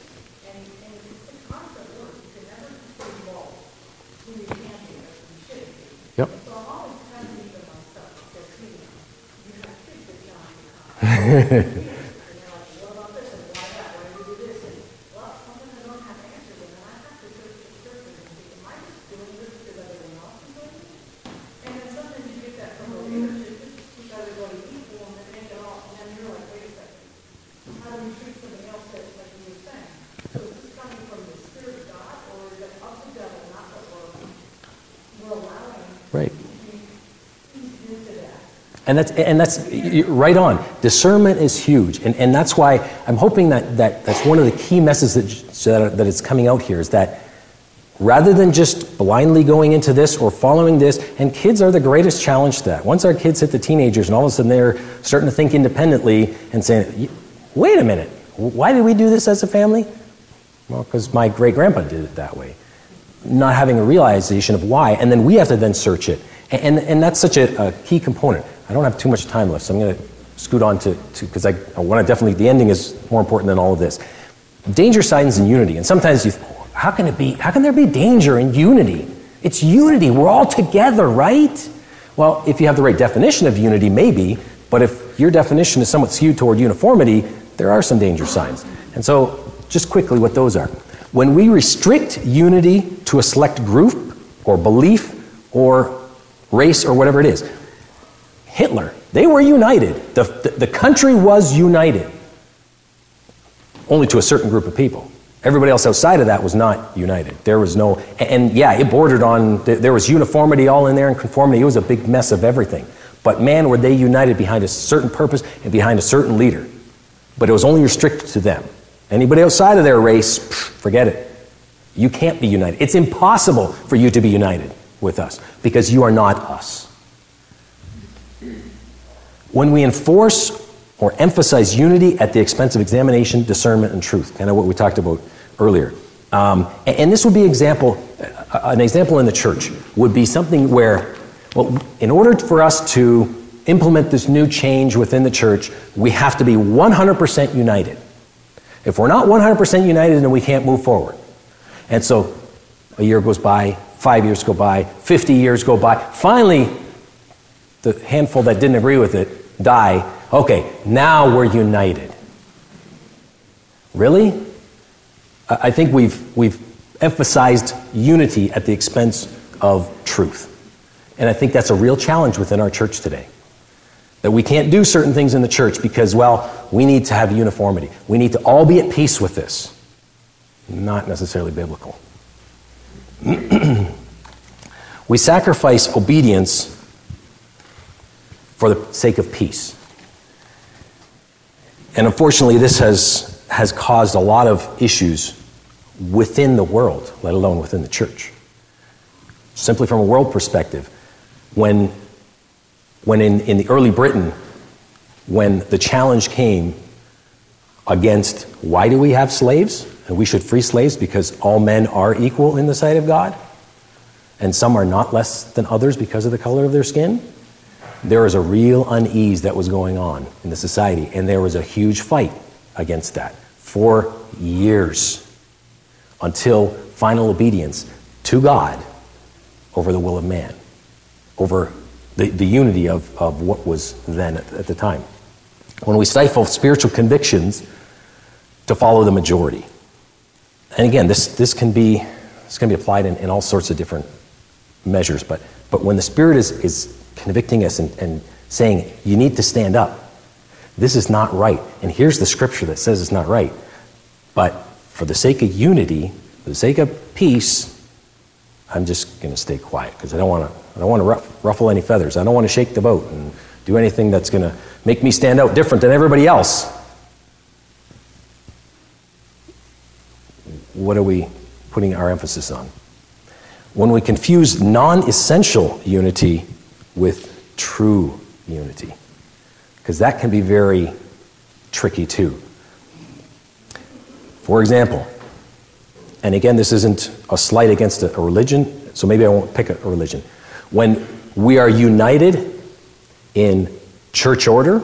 And, and it's a constant work, you can never be involved who you can be or who you should be. Yep. So I'm always testing for myself, because, you know, you have kids that challenge you. And they're like, what about this, and why that, why do you do this, and, well, sometimes I don't have answers, and then I have to search the scriptures and think, am I just doing this because everyone else is doing it? And then sometimes you get that from a leadership, just keep everybody equal, and then make it all, and then you're like, wait a second, how do we treat something else that, like you were saying? So is this coming from the Spirit of God, or is it of the devil, not that we're, we're allowing Right. to be eased into that? And that's, and that's right on. Discernment is huge. And, and that's why I'm hoping that, that that's one of the key messages that, that, that is coming out here is that rather than just blindly going into this or following this, and kids are the greatest challenge to that. Once our kids hit the teenagers and all of a sudden they're starting to think independently and saying, wait a minute, why did we do this as a family? Well, because my great grandpa did it that way not having a realization of why, and then we have to then search it. And, and, and that's such a, a key component. I don't have too much time left, so I'm going to scoot on to, because I, I want to definitely, the ending is more important than all of this. Danger, signs, and unity. And sometimes you, how can it be, how can there be danger in unity? It's unity. We're all together, right? Well, if you have the right definition of unity, maybe, but if your definition is somewhat skewed toward uniformity, there are some danger signs. And so, just quickly, what those are. When we restrict unity to a select group or belief or race or whatever it is, Hitler, they were united. The, the, the country was united, only to a certain group of people. Everybody else outside of that was not united. There was no, and yeah, it bordered on, there was uniformity all in there and conformity. It was a big mess of everything. But man, were they united behind a certain purpose and behind a certain leader. But it was only restricted to them. Anybody outside of their race, forget it. You can't be united. It's impossible for you to be united with us because you are not us. When we enforce or emphasize unity at the expense of examination, discernment, and truth, kind of what we talked about earlier. Um, and, and this would be example, an example in the church would be something where, well, in order for us to implement this new change within the church, we have to be 100% united. If we're not 100% united, then we can't move forward. And so a year goes by, five years go by, 50 years go by. Finally, the handful that didn't agree with it die. Okay, now we're united. Really? I think we've, we've emphasized unity at the expense of truth. And I think that's a real challenge within our church today. That we can't do certain things in the church because, well, we need to have uniformity. We need to all be at peace with this. Not necessarily biblical. we sacrifice obedience for the sake of peace. And unfortunately, this has, has caused a lot of issues within the world, let alone within the church. Simply from a world perspective, when, when in, in the early Britain, when the challenge came against why do we have slaves? And we should free slaves because all men are equal in the sight of God, and some are not less than others because of the color of their skin. There was a real unease that was going on in the society, and there was a huge fight against that for years until final obedience to God over the will of man, over the, the unity of, of what was then at, at the time. When we stifle spiritual convictions to follow the majority. And again, this, this can be this can be applied in, in all sorts of different measures, but, but when the Spirit is, is convicting us and, and saying, you need to stand up, this is not right. And here's the scripture that says it's not right. But for the sake of unity, for the sake of peace, I'm just going to stay quiet because I don't want to. I don't want to ruffle any feathers. I don't want to shake the boat and do anything that's going to make me stand out different than everybody else. What are we putting our emphasis on? When we confuse non-essential unity with true unity, because that can be very tricky too. For example, and again, this isn't a slight against a, religion, so maybe I won't pick a, religion. When, We are united in church order,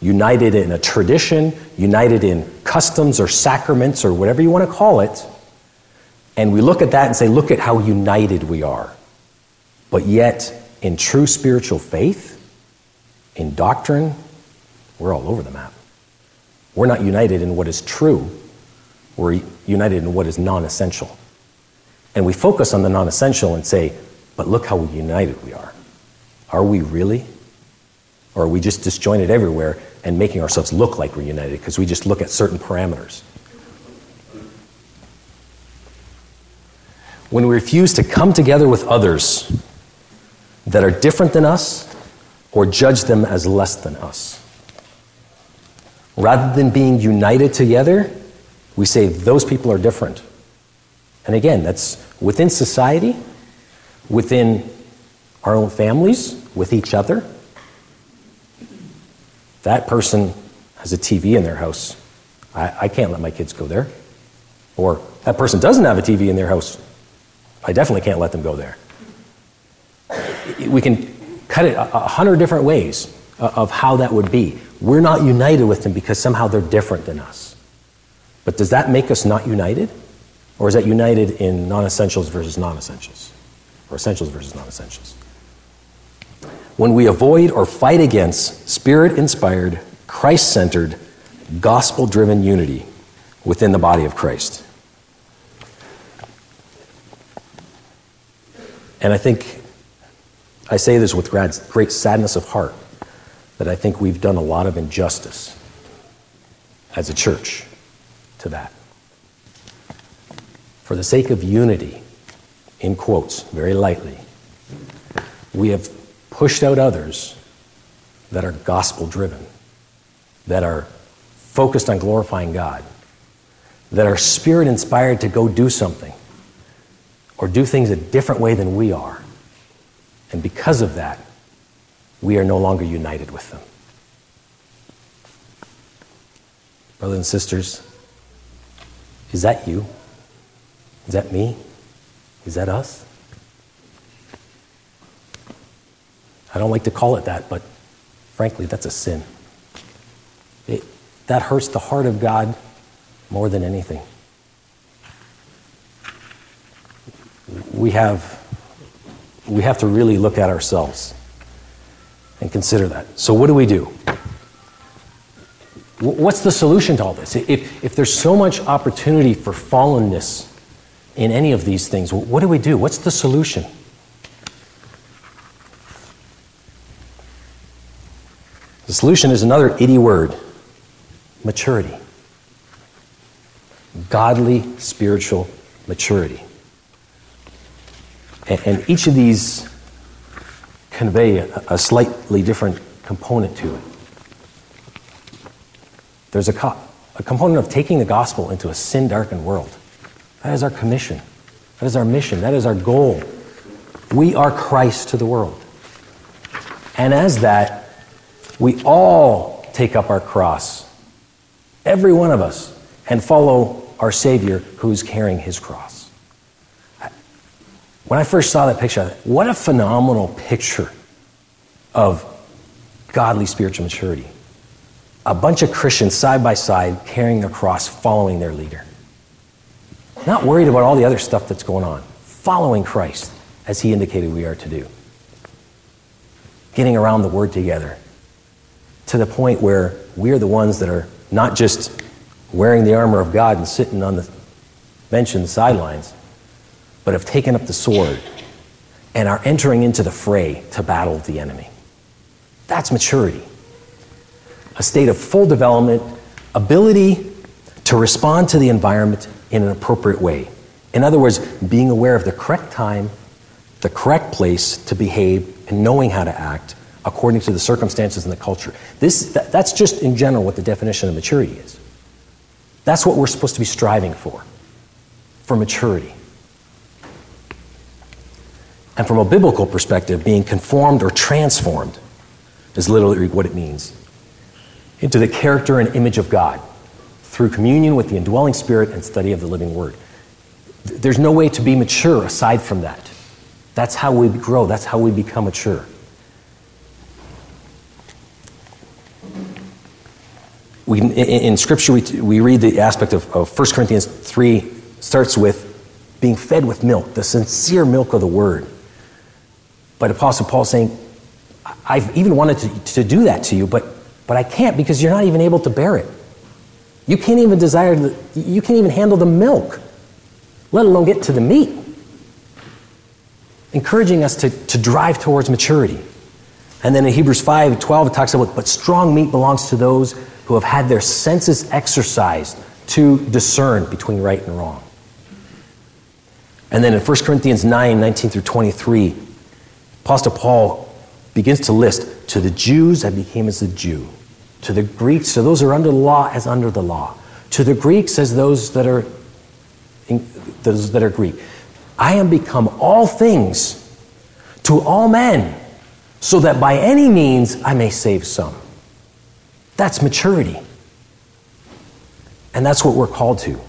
united in a tradition, united in customs or sacraments or whatever you want to call it. And we look at that and say, look at how united we are. But yet, in true spiritual faith, in doctrine, we're all over the map. We're not united in what is true, we're united in what is non essential. And we focus on the non essential and say, but look how united we are. Are we really? Or are we just disjointed everywhere and making ourselves look like we're united because we just look at certain parameters? When we refuse to come together with others that are different than us or judge them as less than us, rather than being united together, we say those people are different. And again, that's within society, within our own families, with each other. That person has a TV in their house. I, I can't let my kids go there. Or that person doesn't have a TV in their house. I definitely can't let them go there. We can cut it a a hundred different ways of how that would be. We're not united with them because somehow they're different than us. But does that make us not united? Or is that united in non essentials versus non essentials? Or essentials versus non essentials? When we avoid or fight against spirit inspired, Christ centered, gospel driven unity within the body of Christ. And I think I say this with great sadness of heart that I think we've done a lot of injustice as a church to that. For the sake of unity, in quotes, very lightly, we have pushed out others that are gospel driven, that are focused on glorifying God, that are spirit inspired to go do something or do things a different way than we are. And because of that, we are no longer united with them. Brothers and sisters, is that you? Is that me? Is that us? I don't like to call it that, but frankly, that's a sin. It, that hurts the heart of God more than anything. We have, we have to really look at ourselves and consider that. So, what do we do? What's the solution to all this? If, if there's so much opportunity for fallenness in any of these things, what do we do? What's the solution? The solution is another ITY word maturity. Godly spiritual maturity. And, and each of these convey a, a, slightly different component to it. There's a, co- a component of taking the gospel into a sin darkened world. That is our commission. That is our mission. That is our goal. We are Christ to the world. And as that, we all take up our cross, every one of us, and follow our Savior who's carrying his cross. When I first saw that picture, what a phenomenal picture of godly spiritual maturity. A bunch of Christians side by side carrying their cross, following their leader. Not worried about all the other stuff that's going on, following Christ as he indicated we are to do. Getting around the word together, to the point where we're the ones that are not just wearing the armor of God and sitting on the bench in the sidelines, but have taken up the sword and are entering into the fray to battle the enemy. That's maturity. A state of full development, ability to respond to the environment in an appropriate way. In other words, being aware of the correct time, the correct place to behave, and knowing how to act according to the circumstances and the culture. This, that, that's just in general what the definition of maturity is. That's what we're supposed to be striving for, for maturity. And from a biblical perspective, being conformed or transformed is literally what it means into the character and image of God through communion with the indwelling spirit and study of the living word. There's no way to be mature aside from that. That's how we grow, that's how we become mature. We, in, in Scripture, we, we read the aspect of, of 1 Corinthians 3 starts with being fed with milk, the sincere milk of the Word. But Apostle Paul saying, I've even wanted to, to do that to you, but, but I can't because you're not even able to bear it. You can't even desire, the, you can't even handle the milk, let alone get to the meat. Encouraging us to, to drive towards maturity. And then in Hebrews 5 12, it talks about, but strong meat belongs to those who have had their senses exercised to discern between right and wrong. And then in 1 Corinthians 9 19 through 23, Apostle Paul begins to list to the Jews, I became as a Jew. To the Greeks, to those who are under the law, as under the law. To the Greeks, as those that are, those that are Greek. I am become all things to all men, so that by any means I may save some. That's maturity. And that's what we're called to.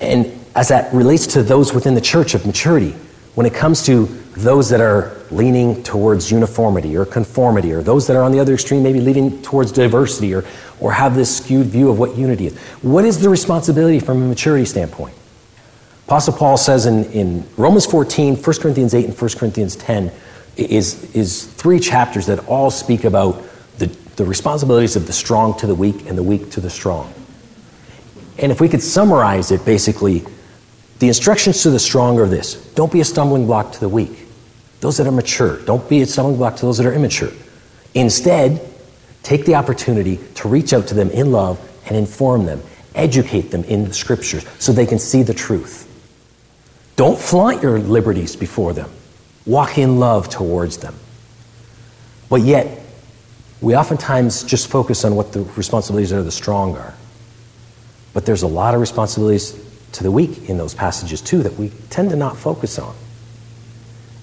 And as that relates to those within the church of maturity, when it comes to those that are leaning towards uniformity or conformity, or those that are on the other extreme, maybe leaning towards diversity or, or have this skewed view of what unity is, what is the responsibility from a maturity standpoint? Apostle Paul says in, in Romans 14, 1 Corinthians 8, and 1 Corinthians 10 is, is three chapters that all speak about the, the responsibilities of the strong to the weak and the weak to the strong. And if we could summarize it, basically, the instructions to the strong are this don't be a stumbling block to the weak, those that are mature. Don't be a stumbling block to those that are immature. Instead, take the opportunity to reach out to them in love and inform them, educate them in the scriptures so they can see the truth. Don't flaunt your liberties before them, walk in love towards them. But yet, we oftentimes just focus on what the responsibilities of the strong are. But there's a lot of responsibilities to the weak in those passages too that we tend to not focus on.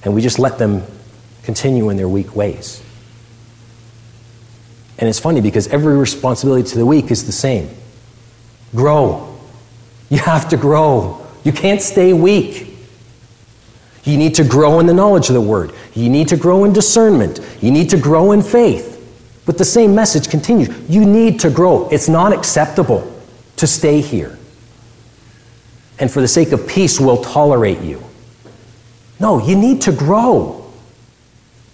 And we just let them continue in their weak ways. And it's funny because every responsibility to the weak is the same grow. You have to grow. You can't stay weak. You need to grow in the knowledge of the word. You need to grow in discernment. You need to grow in faith. But the same message continues. You need to grow. It's not acceptable to stay here. And for the sake of peace, we'll tolerate you. No, you need to grow.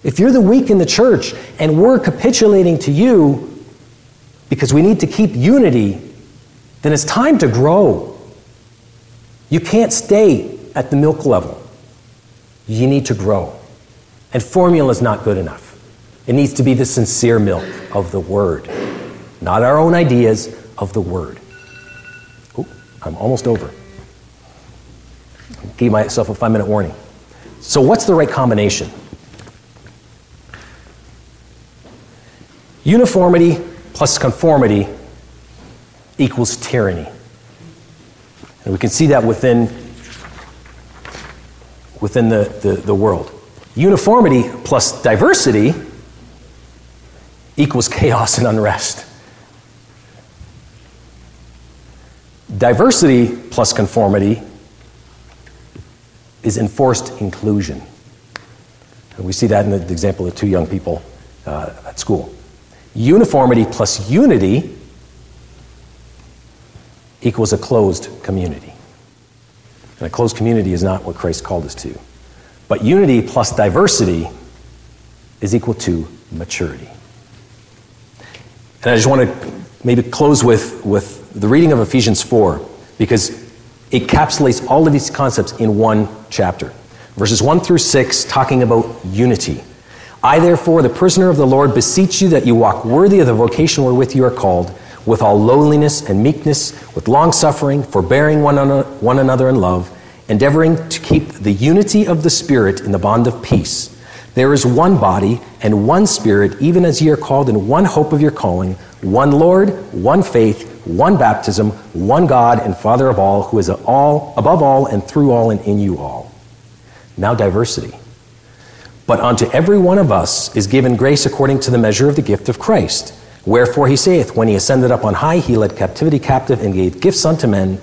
If you're the weak in the church and we're capitulating to you because we need to keep unity, then it's time to grow. You can't stay at the milk level. You need to grow. And formula is not good enough. It needs to be the sincere milk of the Word, not our own ideas, of the Word. I'm almost over. Give myself a five minute warning. So, what's the right combination? Uniformity plus conformity equals tyranny. And we can see that within, within the, the, the world. Uniformity plus diversity equals chaos and unrest. Diversity plus conformity is enforced inclusion. And we see that in the example of two young people uh, at school. Uniformity plus unity equals a closed community. And a closed community is not what Christ called us to. But unity plus diversity is equal to maturity. And I just want to maybe close with, with the reading of Ephesians 4, because encapsulates all of these concepts in one chapter. Verses 1 through 6, talking about unity. I, therefore, the prisoner of the Lord, beseech you that you walk worthy of the vocation wherewith you are called, with all lowliness and meekness, with long suffering, forbearing one, one another in love, endeavoring to keep the unity of the Spirit in the bond of peace. There is one body and one Spirit, even as ye are called in one hope of your calling, one Lord, one faith, one baptism, one God and Father of all, who is all, above all and through all and in you all. Now diversity. But unto every one of us is given grace according to the measure of the gift of Christ. Wherefore he saith, When he ascended up on high, he led captivity captive and gave gifts unto men.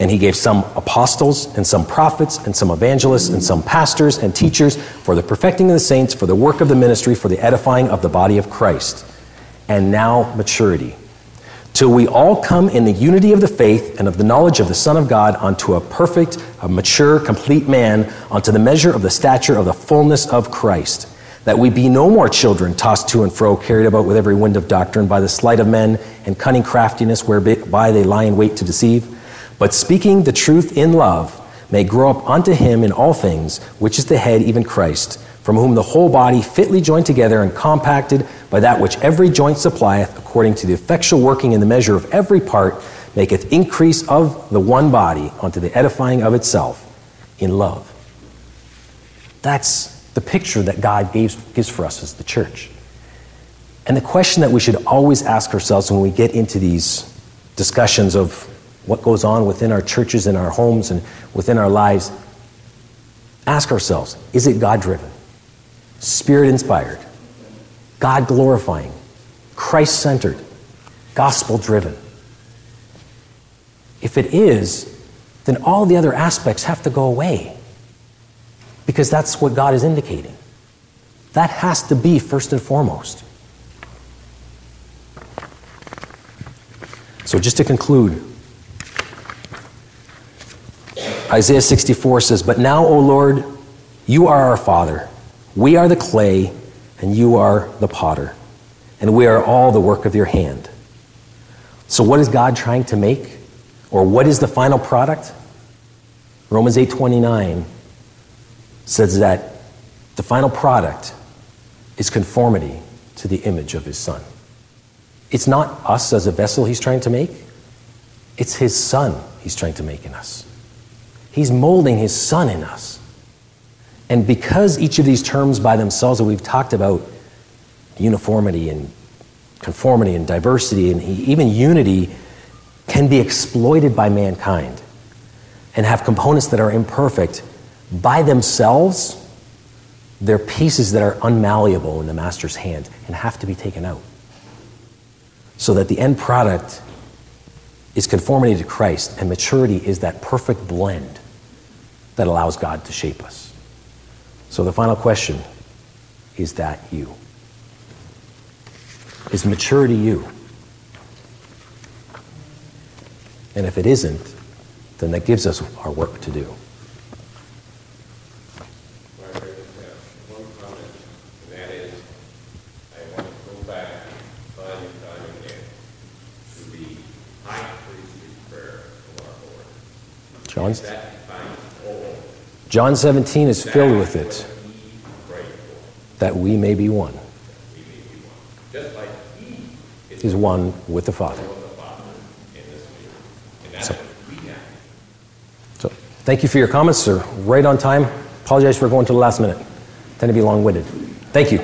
And he gave some apostles, and some prophets, and some evangelists, and some pastors and teachers for the perfecting of the saints, for the work of the ministry, for the edifying of the body of Christ. And now maturity. Till we all come in the unity of the faith and of the knowledge of the Son of God unto a perfect, a mature, complete man, unto the measure of the stature of the fullness of Christ. That we be no more children tossed to and fro, carried about with every wind of doctrine by the sleight of men and cunning craftiness whereby they lie in wait to deceive but speaking the truth in love may grow up unto him in all things, which is the head, even Christ, from whom the whole body, fitly joined together and compacted by that which every joint supplieth, according to the effectual working in the measure of every part, maketh increase of the one body unto the edifying of itself in love. That's the picture that God gives, gives for us as the church. And the question that we should always ask ourselves when we get into these discussions of what goes on within our churches and our homes and within our lives, ask ourselves is it God driven, Spirit inspired, God glorifying, Christ centered, gospel driven? If it is, then all the other aspects have to go away because that's what God is indicating. That has to be first and foremost. So, just to conclude, Isaiah 64 says, But now, O Lord, you are our Father. We are the clay, and you are the potter, and we are all the work of your hand. So, what is God trying to make? Or what is the final product? Romans 8:29 says that the final product is conformity to the image of his son. It's not us as a vessel he's trying to make. It's his son he's trying to make in us. He's molding his son in us. And because each of these terms by themselves that we've talked about, uniformity and conformity and diversity and even unity, can be exploited by mankind and have components that are imperfect by themselves, they're pieces that are unmalleable in the master's hand and have to be taken out. So that the end product is conformity to Christ, and maturity is that perfect blend that allows God to shape us. So the final question is that you? Is maturity you? And if it isn't, then that gives us our work to do. Well, John 17 is filled with it, that we may be one, is one with the Father. have. So thank you for your comments, sir. Right on time. Apologize for going to the last minute. Tend to be long-winded. Thank you.